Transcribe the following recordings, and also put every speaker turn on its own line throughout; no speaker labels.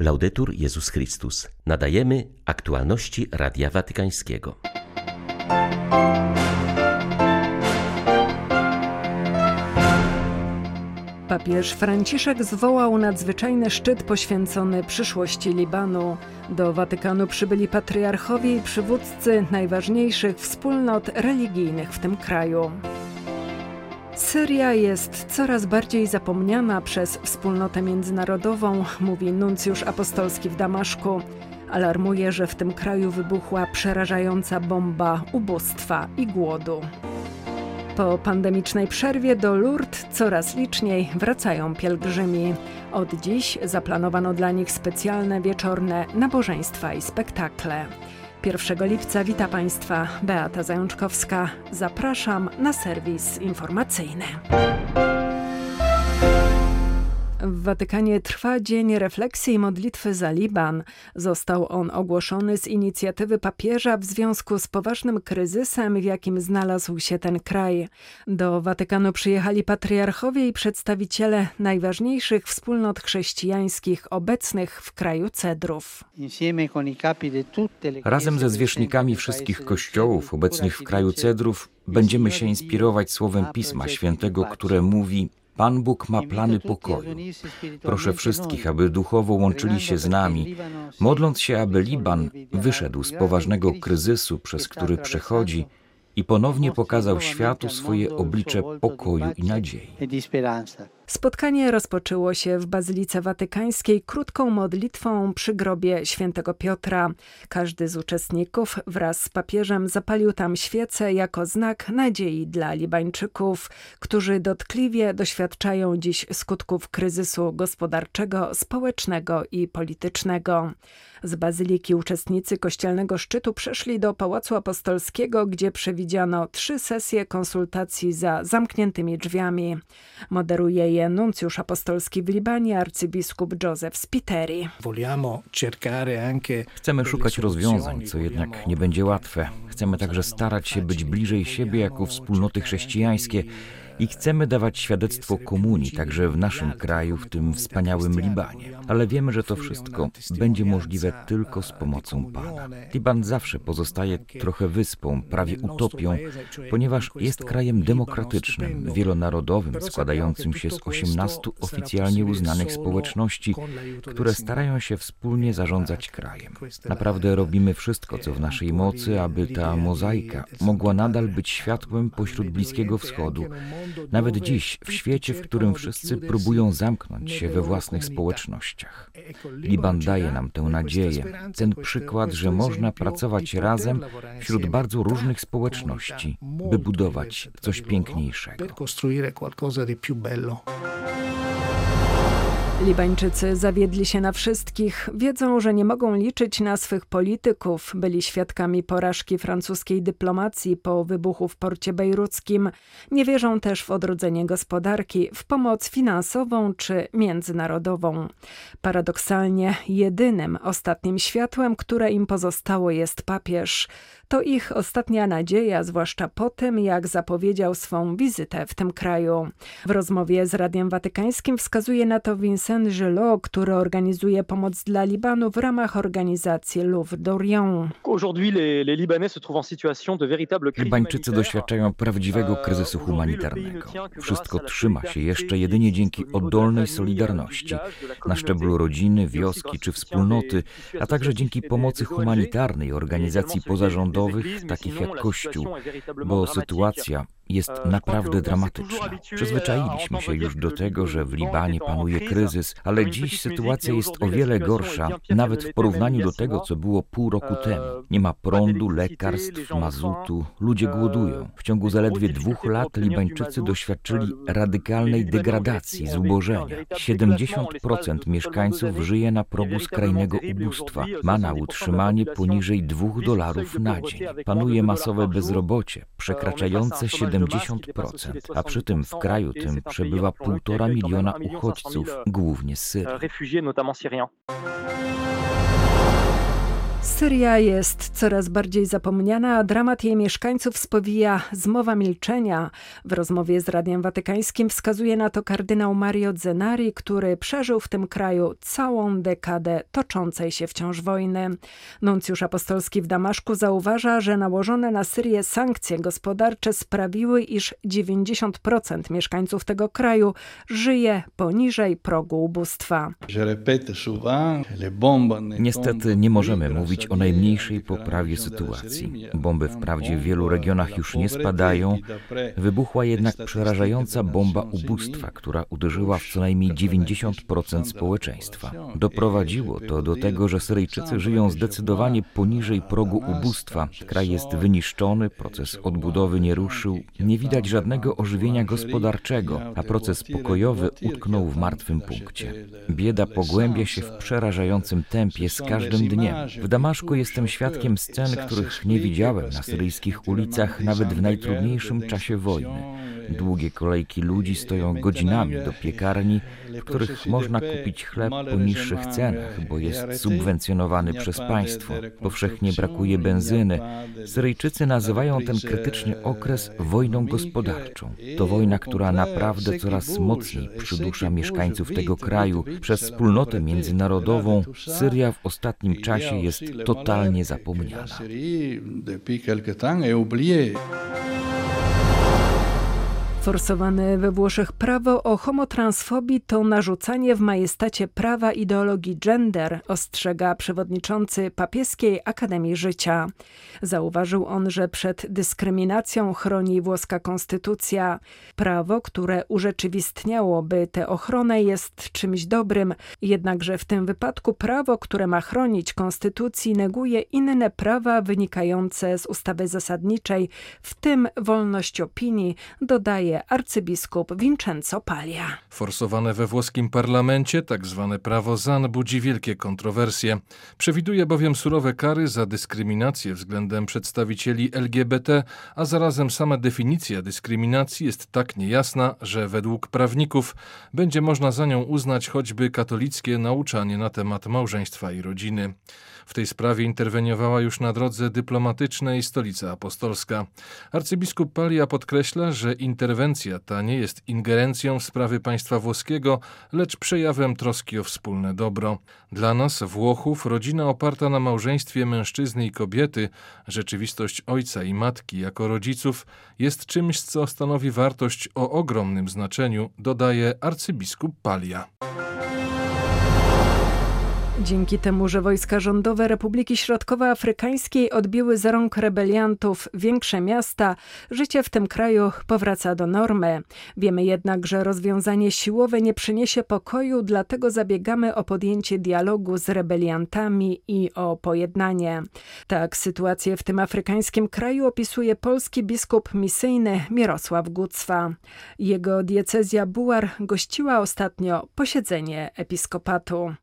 Laudetur Jezus Chrystus. Nadajemy aktualności Radia Watykańskiego.
Papież Franciszek zwołał nadzwyczajny szczyt poświęcony przyszłości Libanu. Do Watykanu przybyli patriarchowie i przywódcy najważniejszych wspólnot religijnych w tym kraju. Syria jest coraz bardziej zapomniana przez wspólnotę międzynarodową, mówi nuncjusz apostolski w Damaszku. Alarmuje, że w tym kraju wybuchła przerażająca bomba ubóstwa i głodu. Po pandemicznej przerwie do Lourdes coraz liczniej wracają pielgrzymi. Od dziś zaplanowano dla nich specjalne wieczorne nabożeństwa i spektakle. 1 lipca wita Państwa Beata Zajączkowska. Zapraszam na serwis informacyjny. W Watykanie trwa dzień refleksji i modlitwy za Liban. Został on ogłoszony z inicjatywy papieża w związku z poważnym kryzysem, w jakim znalazł się ten kraj. Do Watykanu przyjechali patriarchowie i przedstawiciele najważniejszych wspólnot chrześcijańskich obecnych w kraju cedrów.
Razem ze zwierzchnikami wszystkich kościołów obecnych w kraju cedrów będziemy się inspirować słowem Pisma Świętego, które mówi Pan Bóg ma plany pokoju. Proszę wszystkich, aby duchowo łączyli się z nami, modląc się, aby Liban wyszedł z poważnego kryzysu, przez który przechodzi i ponownie pokazał światu swoje oblicze pokoju i nadziei.
Spotkanie rozpoczęło się w Bazylice Watykańskiej krótką modlitwą przy grobie świętego Piotra. Każdy z uczestników wraz z papieżem zapalił tam świecę jako znak nadziei dla Libańczyków, którzy dotkliwie doświadczają dziś skutków kryzysu gospodarczego, społecznego i politycznego. Z bazyliki uczestnicy kościelnego szczytu przeszli do Pałacu Apostolskiego, gdzie przewidziano trzy sesje konsultacji za zamkniętymi drzwiami. Moderuje je nuncjusz apostolski w Libanie arcybiskup Joseph Spiteri.
Chcemy szukać rozwiązań, co jednak nie będzie łatwe. Chcemy także starać się być bliżej siebie jako wspólnoty chrześcijańskie i chcemy dawać świadectwo komunii także w naszym kraju, w tym wspaniałym Libanie. Ale wiemy, że to wszystko będzie możliwe tylko z pomocą Pana. Liban zawsze pozostaje trochę wyspą, prawie utopią, ponieważ jest krajem demokratycznym, wielonarodowym, składającym się z 18 oficjalnie uznanych społeczności, które starają się wspólnie zarządzać krajem. Naprawdę robimy wszystko, co w naszej mocy, aby ta mozaika mogła nadal być światłem pośród Bliskiego Wschodu, nawet dziś, w świecie, w którym wszyscy próbują zamknąć się we własnych społecznościach. Liban daje nam tę nadzieję, ten przykład, że można pracować razem wśród bardzo różnych społeczności, by budować coś piękniejszego.
Libańczycy zawiedli się na wszystkich, wiedzą, że nie mogą liczyć na swych polityków, byli świadkami porażki francuskiej dyplomacji po wybuchu w porcie bejruckim, nie wierzą też w odrodzenie gospodarki, w pomoc finansową czy międzynarodową. Paradoksalnie jedynym ostatnim światłem, które im pozostało jest papież. To ich ostatnia nadzieja, zwłaszcza po tym, jak zapowiedział swą wizytę w tym kraju. W rozmowie z Radiem Watykańskim wskazuje na to Vincent Gelot, który organizuje pomoc dla Libanu w ramach organizacji Louvre d'Orient.
Libańczycy doświadczają prawdziwego kryzysu humanitarnego. Wszystko trzyma się jeszcze jedynie dzięki oddolnej solidarności na szczeblu rodziny, wioski czy wspólnoty, a także dzięki pomocy humanitarnej organizacji pozarządowych takich jak Kościół, bo sytuacja jest naprawdę dramatyczna. Przyzwyczailiśmy się już do tego, że w Libanie panuje kryzys, ale dziś sytuacja jest o wiele gorsza, nawet w porównaniu do tego, co było pół roku temu. Nie ma prądu, lekarstw, mazutu, ludzie głodują. W ciągu zaledwie dwóch lat Libańczycy doświadczyli radykalnej degradacji, zubożenia. 70% mieszkańców żyje na progu skrajnego ubóstwa, ma na utrzymanie poniżej 2 dolarów na dzień. Panuje masowe bezrobocie, przekraczające 70%, a przy tym w kraju tym przebywa półtora miliona uchodźców, głównie z Syrii.
Syria jest coraz bardziej zapomniana, a dramat jej mieszkańców spowija zmowa milczenia. W rozmowie z Radiem Watykańskim wskazuje na to kardynał Mario Zenari, który przeżył w tym kraju całą dekadę toczącej się wciąż wojny. Nuncjusz apostolski w Damaszku zauważa, że nałożone na Syrię sankcje gospodarcze sprawiły, iż 90% mieszkańców tego kraju żyje poniżej progu ubóstwa.
Niestety nie możemy mówić o najmniejszej poprawie sytuacji. Bomby wprawdzie w wielu regionach już nie spadają, wybuchła jednak przerażająca bomba ubóstwa, która uderzyła w co najmniej 90% społeczeństwa. Doprowadziło to do tego, że Syryjczycy żyją zdecydowanie poniżej progu ubóstwa. Kraj jest wyniszczony, proces odbudowy nie ruszył, nie widać żadnego ożywienia gospodarczego, a proces pokojowy utknął w martwym punkcie. Bieda pogłębia się w przerażającym tempie z każdym dniem. W Damaszku jestem świadkiem scen, których nie widziałem na syryjskich ulicach nawet w najtrudniejszym czasie wojny. Długie kolejki ludzi stoją godzinami do piekarni, w których można kupić chleb po niższych cenach, bo jest subwencjonowany przez państwo. Powszechnie brakuje benzyny. Syryjczycy nazywają ten krytyczny okres wojną gospodarczą. To wojna, która naprawdę coraz mocniej przydusza mieszkańców tego kraju. Przez wspólnotę międzynarodową Syria w ostatnim czasie jest totalnie zapomniana.
Forsowane we Włoszech prawo o homotransfobii to narzucanie w majestacie prawa ideologii gender, ostrzega przewodniczący Papieskiej Akademii Życia. Zauważył on, że przed dyskryminacją chroni włoska konstytucja. Prawo, które urzeczywistniałoby tę ochronę jest czymś dobrym, jednakże w tym wypadku prawo, które ma chronić konstytucji, neguje inne prawa wynikające z ustawy zasadniczej, w tym wolność opinii, dodaje arcybiskup Vincenzo Paglia.
Forsowane we włoskim parlamencie tak zwane prawo ZAN budzi wielkie kontrowersje. Przewiduje bowiem surowe kary za dyskryminację względem przedstawicieli LGBT, a zarazem sama definicja dyskryminacji jest tak niejasna, że według prawników będzie można za nią uznać choćby katolickie nauczanie na temat małżeństwa i rodziny. W tej sprawie interweniowała już na drodze dyplomatycznej stolica apostolska. Arcybiskup Palia podkreśla, że interwencja ta nie jest ingerencją w sprawy państwa włoskiego, lecz przejawem troski o wspólne dobro. Dla nas, Włochów, rodzina oparta na małżeństwie mężczyzny i kobiety, rzeczywistość ojca i matki jako rodziców, jest czymś, co stanowi wartość o ogromnym znaczeniu, dodaje arcybiskup Palia.
Dzięki temu, że wojska rządowe Republiki Środkowoafrykańskiej odbiły z rąk rebeliantów większe miasta, życie w tym kraju powraca do normy. Wiemy jednak, że rozwiązanie siłowe nie przyniesie pokoju, dlatego zabiegamy o podjęcie dialogu z rebeliantami i o pojednanie. Tak sytuację w tym afrykańskim kraju opisuje polski biskup misyjny Mirosław Gucwa. Jego diecezja Bułar gościła ostatnio posiedzenie episkopatu.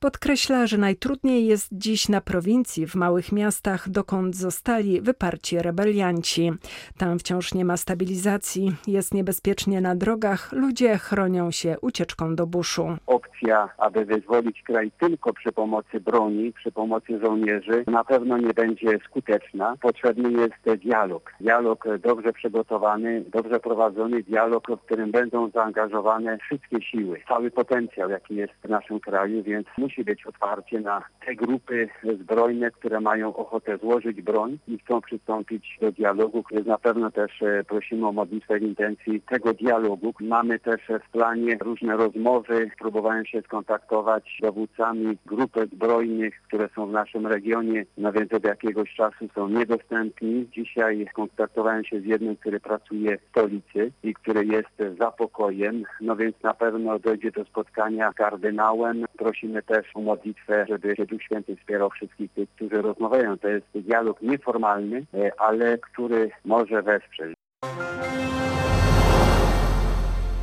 Podkreśla, że najtrudniej jest dziś na prowincji, w małych miastach, dokąd zostali wyparci rebelianci. Tam wciąż nie ma stabilizacji, jest niebezpiecznie na drogach, ludzie chronią się ucieczką do buszu.
Opcja, aby wyzwolić kraj tylko przy pomocy broni, przy pomocy żołnierzy, na pewno nie będzie skuteczna. Potrzebny jest dialog. Dialog dobrze przygotowany, dobrze prowadzony, dialog, w którym będą zaangażowane wszystkie siły, cały potencjał, jaki jest w naszym kraju, więc więc musi być otwarcie na te grupy zbrojne, które mają ochotę złożyć broń i chcą przystąpić do dialogu, który na pewno też e, prosimy o modlitwę w intencji tego dialogu. Mamy też w planie różne rozmowy, próbowałem się skontaktować z dowódcami grup zbrojnych, które są w naszym regionie, no więc od jakiegoś czasu są niedostępni. Dzisiaj kontaktowałem się z jednym, który pracuje w stolicy i który jest za pokojem, no więc na pewno dojdzie do spotkania z kardynałem. Prosimy prosimy też o modlitwę, żeby Duch Święty wspierał wszystkich tych, którzy rozmawiają. To jest dialog nieformalny, e, ale który może wesprzeć.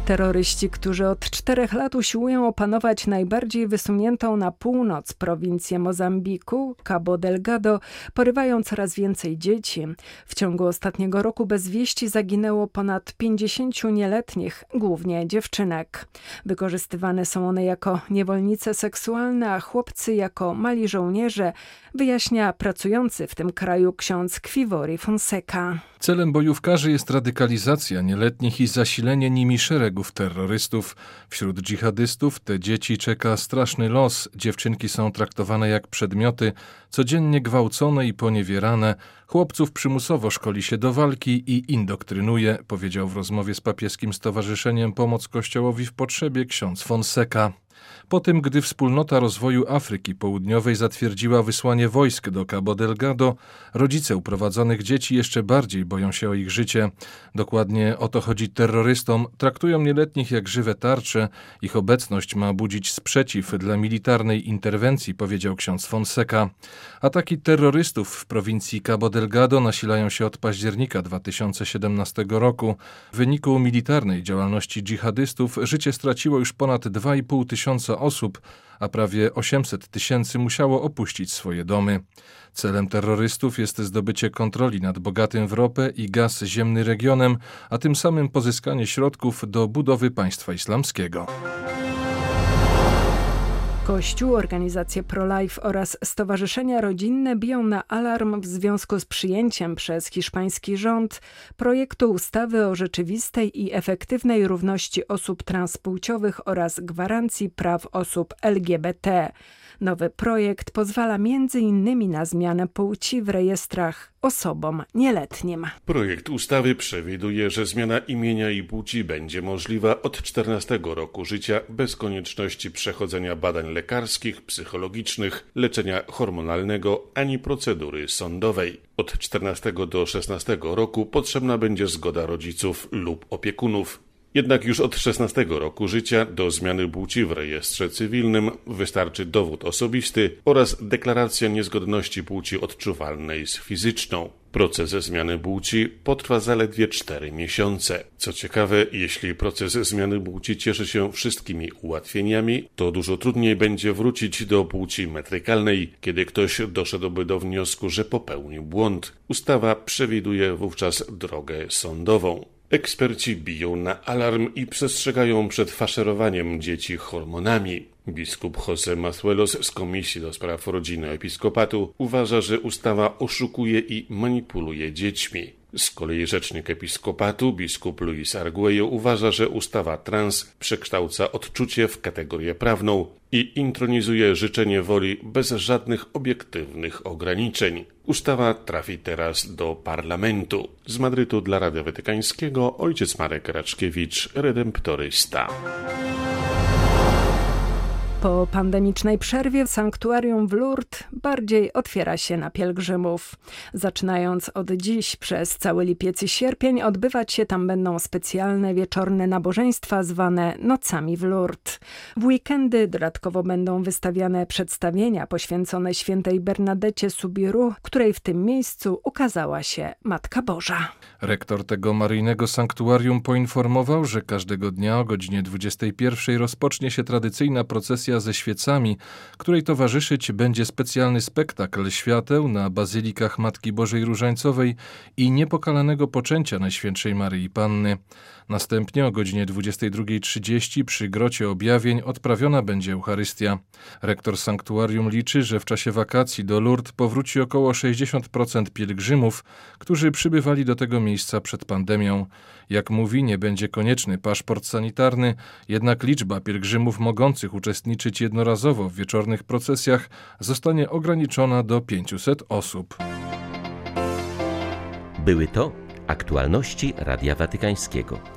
Terroryści, którzy od czterech lat usiłują opanować najbardziej wysuniętą na północ prowincję Mozambiku, Cabo Delgado, porywają coraz więcej dzieci. W ciągu ostatniego roku bez wieści zaginęło ponad 50 nieletnich, głównie dziewczynek. Wykorzystywane są one jako niewolnice seksualne, a chłopcy jako mali żołnierze, wyjaśnia pracujący w tym kraju ksiądz Kwivori Fonseca.
Celem bojówkarzy jest radykalizacja nieletnich i zasilenie nimi szeregów terrorystów. Wśród dżihadystów te dzieci czeka straszny los. Dziewczynki są traktowane jak przedmioty, codziennie gwałcone i poniewierane. Chłopców przymusowo szkoli się do walki i indoktrynuje, powiedział w rozmowie z papieskim stowarzyszeniem Pomoc Kościołowi w Potrzebie ksiądz Fonseca. Po tym, gdy Wspólnota Rozwoju Afryki Południowej zatwierdziła wysłanie wojsk do Cabo Delgado, rodzice uprowadzonych dzieci jeszcze bardziej boją się o ich życie. Dokładnie o to chodzi terrorystom. Traktują nieletnich jak żywe tarcze. Ich obecność ma budzić sprzeciw dla militarnej interwencji, powiedział ksiądz Fonseca. Ataki terrorystów w prowincji Cabo Delgado nasilają się od października 2017 roku. W wyniku militarnej działalności dżihadystów życie straciło już ponad 2,5 tysiąca osób, a prawie 800 tysięcy musiało opuścić swoje domy. Celem terrorystów jest zdobycie kontroli nad bogatym w ropę i gaz ziemny regionem, a tym samym pozyskanie środków do budowy państwa islamskiego.
Kościół, organizacje pro-life oraz stowarzyszenia rodzinne biją na alarm w związku z przyjęciem przez hiszpański rząd projektu ustawy o rzeczywistej i efektywnej równości osób transpłciowych oraz gwarancji praw osób LGBT. Nowy projekt pozwala m.in. na zmianę płci w rejestrach osobom nieletnim.
Projekt ustawy przewiduje, że zmiana imienia i płci będzie możliwa od 14 roku życia bez konieczności przechodzenia badań lekarskich, psychologicznych, leczenia hormonalnego ani procedury sądowej. Od 14 do 16 roku potrzebna będzie zgoda rodziców lub opiekunów. Jednak już od 16 roku życia do zmiany płci w rejestrze cywilnym wystarczy dowód osobisty oraz deklaracja niezgodności płci odczuwalnej z fizyczną. Proces zmiany płci potrwa zaledwie 4 miesiące. Co ciekawe, jeśli proces zmiany płci cieszy się wszystkimi ułatwieniami, to dużo trudniej będzie wrócić do płci metrykalnej, kiedy ktoś doszedłby do wniosku, że popełnił błąd. Ustawa przewiduje wówczas drogę sądową. Eksperci biją na alarm i przestrzegają przed faszerowaniem dzieci hormonami. Biskup Jose Masuelos z Komisji do Spraw Rodziny Episkopatu uważa, że ustawa oszukuje i manipuluje dziećmi. Z kolei rzecznik episkopatu, biskup Luis Arguello, uważa, że ustawa trans przekształca odczucie w kategorię prawną i intronizuje życzenie woli bez żadnych obiektywnych ograniczeń. Ustawa trafi teraz do parlamentu. Z Madrytu dla Radia Watykańskiego ojciec Marek Raczkiewicz, redemptorysta.
Po pandemicznej przerwie sanktuarium w Lourdes bardziej otwiera się na pielgrzymów. Zaczynając od dziś przez cały lipiec i sierpień odbywać się tam będą specjalne wieczorne nabożeństwa zwane nocami w Lourdes. W weekendy dodatkowo będą wystawiane przedstawienia poświęcone świętej Bernadecie Subiru, której w tym miejscu ukazała się Matka Boża.
Rektor tego maryjnego sanktuarium poinformował, że każdego dnia o godzinie 21 rozpocznie się tradycyjna procesja ze świecami, której towarzyszyć będzie specjalny spektakl świateł na bazylikach Matki Bożej Różańcowej i niepokalanego poczęcia Najświętszej Maryi Panny. Następnie o godzinie 22.30 przy Grocie Objawień odprawiona będzie Eucharystia. Rektor sanktuarium liczy, że w czasie wakacji do Lourdes powróci około 60% pielgrzymów, którzy przybywali do tego miejsca przed pandemią. Jak mówi, nie będzie konieczny paszport sanitarny, jednak liczba pielgrzymów mogących uczestniczyć jednorazowo w wieczornych procesjach zostanie ograniczona do 500 osób.
Były to aktualności Radia Watykańskiego.